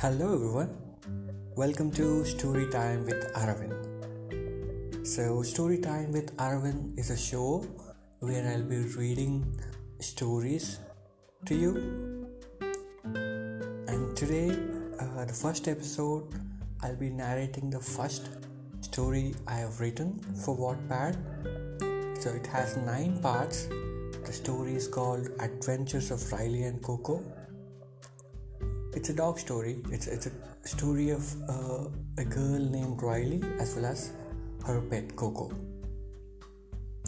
Hello everyone, welcome to Story Time with Aravind. So, Story Time with Aravind is a show where I'll be reading stories to you. And today, uh, the first episode, I'll be narrating the first story I have written for Wattpad. So, it has nine parts. The story is called Adventures of Riley and Coco it's a dog story. It's it's a story of uh, a girl named Riley as well as her pet Coco.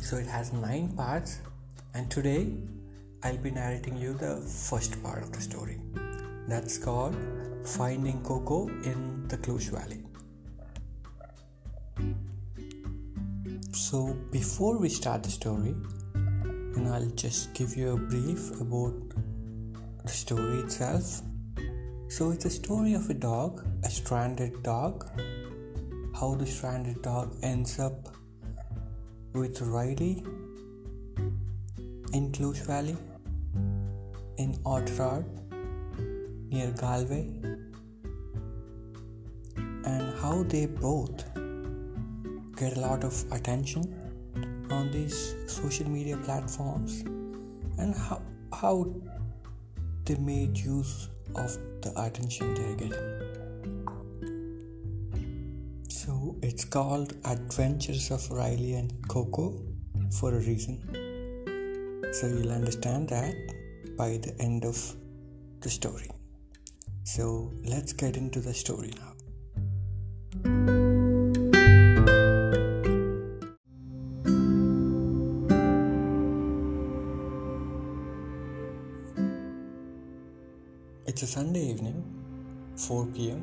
So it has nine parts, and today I'll be narrating you the first part of the story. That's called Finding Coco in the Cluj Valley. So before we start the story, and I'll just give you a brief about the story itself so it's a story of a dog, a stranded dog, how the stranded dog ends up with Riley in Cluj Valley, in Oughterard, near Galway, and how they both get a lot of attention on these social media platforms and how, how they made use of the attention they're getting. So it's called Adventures of Riley and Coco for a reason. So you'll understand that by the end of the story. So let's get into the story now. It's a Sunday evening, 4 pm.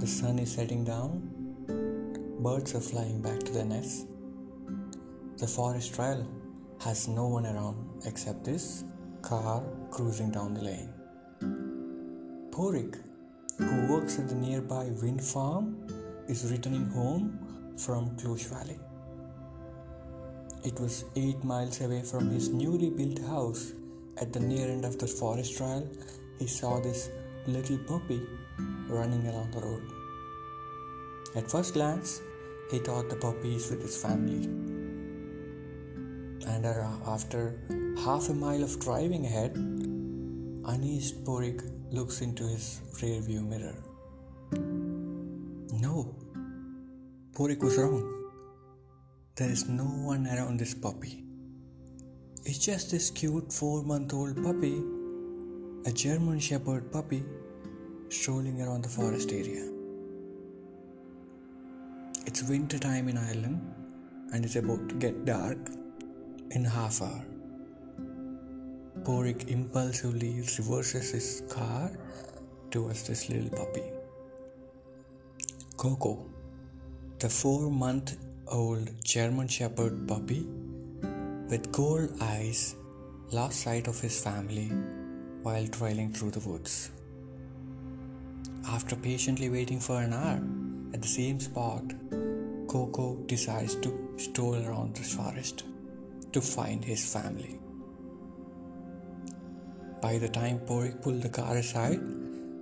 The sun is setting down. Birds are flying back to their nests. The forest trail has no one around except this car cruising down the lane. Porik, who works at the nearby wind farm, is returning home from Cluj Valley. It was 8 miles away from his newly built house at the near end of the forest trail, he saw this little puppy running along the road. At first glance, he thought the puppy is with his family. And uh, after half a mile of driving ahead, uneased Porik looks into his rear view mirror. No, Porik was wrong. There is no one around this puppy. It's just this cute four month old puppy, a German Shepherd puppy, strolling around the forest area. It's winter time in Ireland and it's about to get dark in half hour. Porik impulsively reverses his car towards this little puppy. Coco, the four month old German Shepherd puppy, with gold eyes, lost sight of his family while trailing through the woods. After patiently waiting for an hour at the same spot, Coco decides to stroll around the forest to find his family. By the time Porik pulled the car aside,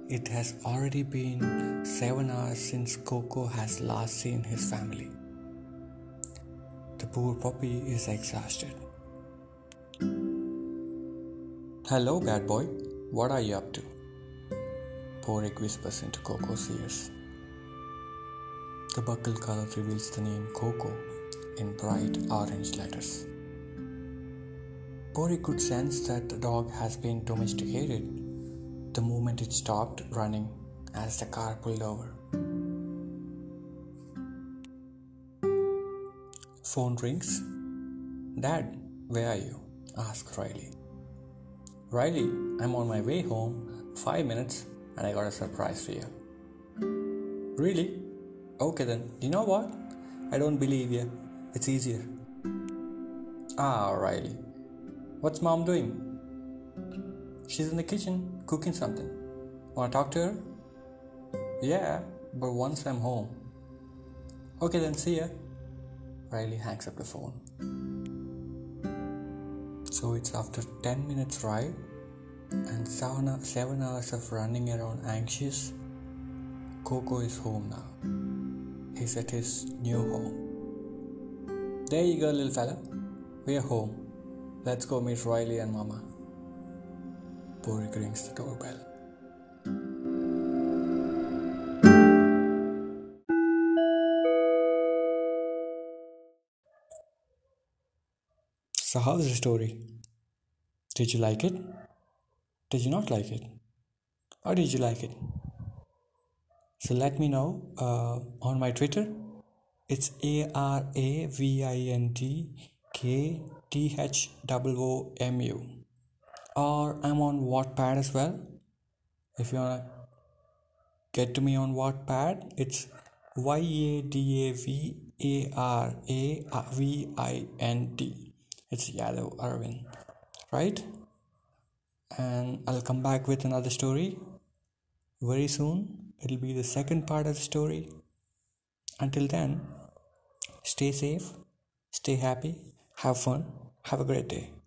it has already been seven hours since Coco has last seen his family. Poor puppy is exhausted. Hello, bad boy. What are you up to? Porik whispers into Coco's ears. The buckle color reveals the name Coco in bright orange letters. Porik could sense that the dog has been domesticated the moment it stopped running as the car pulled over. Phone rings. Dad, where are you? asked Riley. Riley, I'm on my way home. Five minutes, and I got a surprise for you. Really? Okay then. You know what? I don't believe you. It's easier. Ah, Riley. What's mom doing? She's in the kitchen cooking something. Wanna talk to her? Yeah, but once I'm home. Okay then, see ya. Riley hangs up the phone. So it's after 10 minutes ride and seven, seven hours of running around anxious, Coco is home now. He's at his new home. There you go, little fella. We're home. Let's go meet Riley and Mama. Porik rings the doorbell. So, how's the story? Did you like it? Did you not like it? Or did you like it? So, let me know uh, on my Twitter. It's A R A V I N T K T H O M U. Or I'm on Wattpad as well. If you wanna get to me on Wattpad, it's Y A D A V A R A V I N T it's Yadav Arvind, right? And I'll come back with another story very soon. It'll be the second part of the story. Until then, stay safe, stay happy, have fun, have a great day.